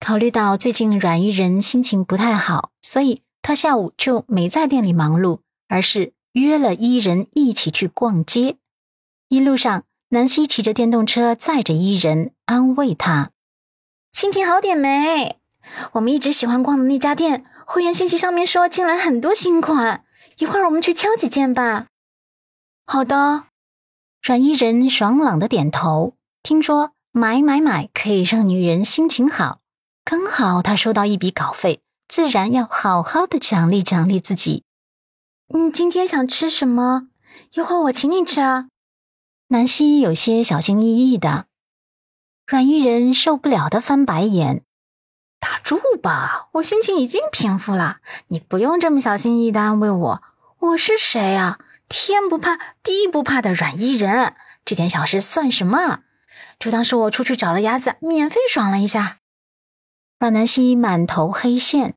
考虑到最近阮依人心情不太好，所以他下午就没在店里忙碌，而是约了伊人一起去逛街。一路上，南希骑着电动车载着伊人，安慰他：“心情好点没？我们一直喜欢逛的那家店，会员信息上面说进来很多新款，一会儿我们去挑几件吧。”好的，阮伊人爽朗的点头。听说买买买可以让女人心情好，刚好他收到一笔稿费，自然要好好的奖励奖励自己。你今天想吃什么？一会儿我请你吃啊。南希有些小心翼翼的，阮依人受不了的翻白眼：“打住吧，我心情已经平复了，你不用这么小心翼翼的安慰我。我是谁啊？”天不怕地不怕的阮依人，这点小事算什么？就当是我出去找了鸭子，免费爽了一下。阮南希满头黑线，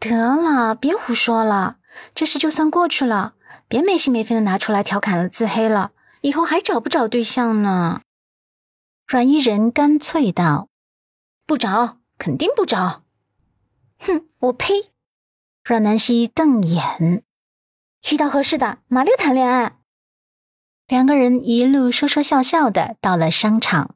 得了，别胡说了，这事就算过去了，别没心没肺的拿出来调侃了自黑了，以后还找不找对象呢？阮依人干脆道：“不找，肯定不找。”哼，我呸！阮南希瞪眼。遇到合适的，马六谈恋爱。两个人一路说说笑笑的到了商场，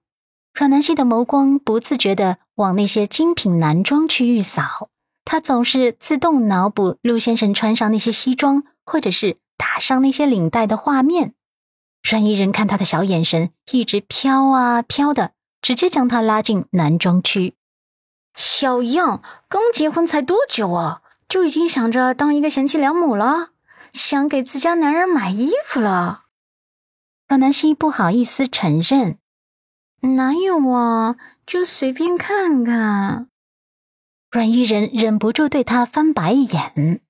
阮南希的眸光不自觉的往那些精品男装区域扫，他总是自动脑补陆先生穿上那些西装，或者是打上那些领带的画面。阮依人看他的小眼神一直飘啊飘的，直接将他拉进男装区。小样，刚结婚才多久啊，就已经想着当一个贤妻良母了？想给自家男人买衣服了，阮南希不好意思承认，哪有啊？就随便看看。阮依人忍不住对他翻白眼，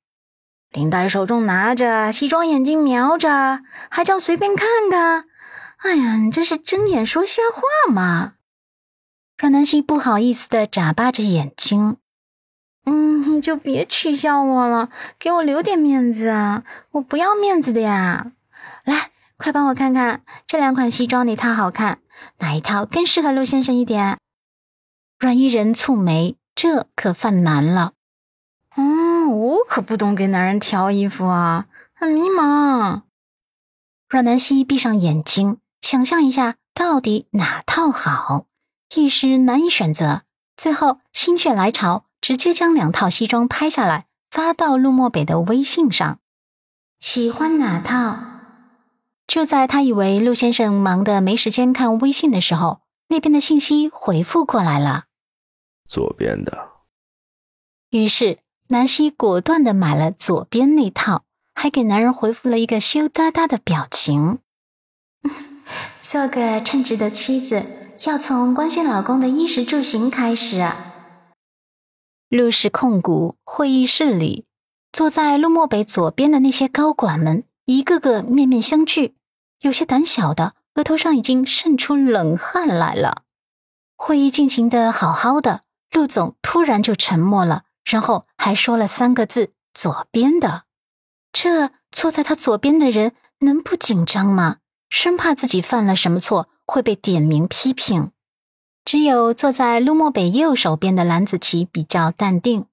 领带手中拿着，西装眼睛瞄着，还叫随便看看？哎呀，你这是睁眼说瞎话吗？阮南希不好意思的眨巴着眼睛。嗯，你就别取笑我了，给我留点面子啊！我不要面子的呀！来，快帮我看看这两款西装哪套好看，哪一套更适合陆先生一点？阮依人蹙眉，这可犯难了。嗯，我可不懂给男人挑衣服啊，很迷茫。阮南希闭上眼睛，想象一下到底哪套好，一时难以选择，最后心血来潮。直接将两套西装拍下来，发到陆漠北的微信上。喜欢哪套？就在他以为陆先生忙得没时间看微信的时候，那边的信息回复过来了。左边的。于是南希果断的买了左边那套，还给男人回复了一个羞答答的表情。做个称职的妻子，要从关心老公的衣食住行开始啊。陆氏控股会议室里，坐在陆漠北左边的那些高管们，一个个面面相觑，有些胆小的额头上已经渗出冷汗来了。会议进行的好好的，陆总突然就沉默了，然后还说了三个字：“左边的。”这坐在他左边的人能不紧张吗？生怕自己犯了什么错会被点名批评。只有坐在陆漠北右手边的蓝子琪比较淡定，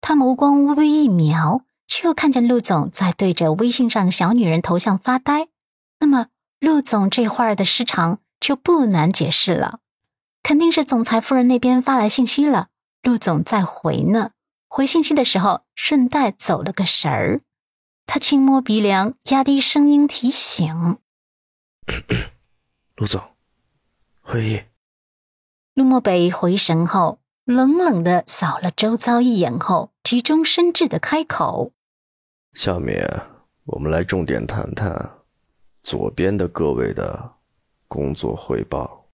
他眸光微微一瞄，就看见陆总在对着微信上小女人头像发呆。陆总这会儿的失常就不难解释了，肯定是总裁夫人那边发来信息了，陆总在回呢。回信息的时候顺带走了个神儿，他轻摸鼻梁，压低声音提醒：“陆总，会议。”陆漠北回神后，冷冷的扫了周遭一眼后，急中生智的开口：“下面我们来重点谈谈左边的各位的工作汇报。”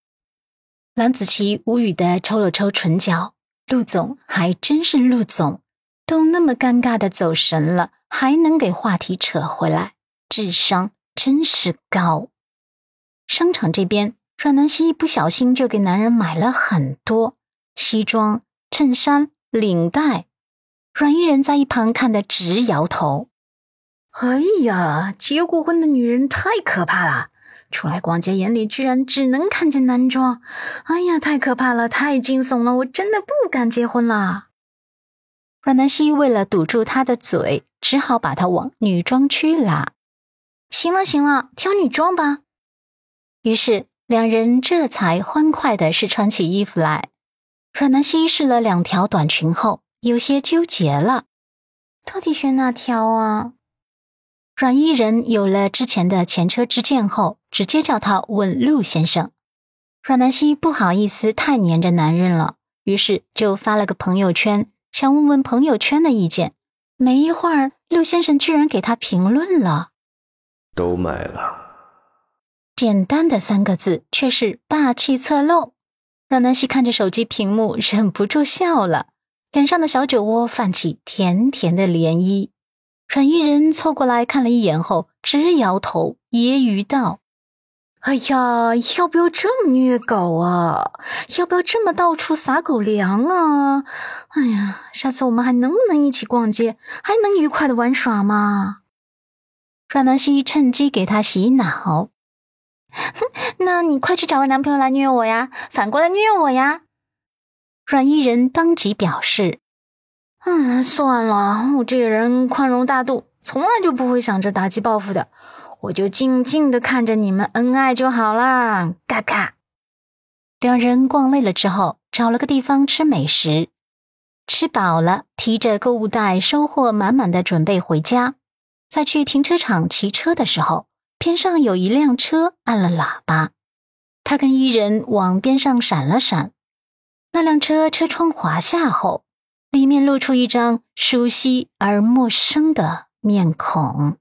蓝子琪无语的抽了抽唇角。陆总还真是陆总，都那么尴尬的走神了，还能给话题扯回来，智商真是高。商场这边。阮南希一不小心就给男人买了很多西装、衬衫、领带，阮依人在一旁看得直摇头。哎呀，结过婚的女人太可怕了！出来逛街，眼里居然只能看见男装。哎呀，太可怕了，太惊悚了！我真的不敢结婚了。阮南希为了堵住他的嘴，只好把他往女装区拉。行了行了，挑女装吧。于是两人这才欢快的试穿起衣服来。阮南希试了两条短裙后，有些纠结了，到底选哪条啊？阮伊人有了之前的前车之鉴后，直接叫他问陆先生。阮南希不好意思太黏着男人了，于是就发了个朋友圈，想问问朋友圈的意见。没一会儿，陆先生居然给他评论了：“都买了。”简单的三个字，却是霸气侧漏。阮南希看着手机屏幕，忍不住笑了，脸上的小酒窝泛起甜甜的涟漪。阮伊人凑过来看了一眼后，直摇头，揶揄道：“哎呀，要不要这么虐狗啊？要不要这么到处撒狗粮啊？哎呀，下次我们还能不能一起逛街？还能愉快的玩耍吗？”阮南希趁机给他洗脑：“哼，那你快去找个男朋友来虐我呀，反过来虐我呀！”阮伊人当即表示。嗯，算了，我这个人宽容大度，从来就不会想着打击报复的，我就静静的看着你们恩爱就好啦。嘎嘎。两人逛累了之后，找了个地方吃美食，吃饱了，提着购物袋，收获满满的准备回家。在去停车场骑车的时候，边上有一辆车按了喇叭，他跟伊人往边上闪了闪，那辆车车窗滑下后。里面露出一张熟悉而陌生的面孔。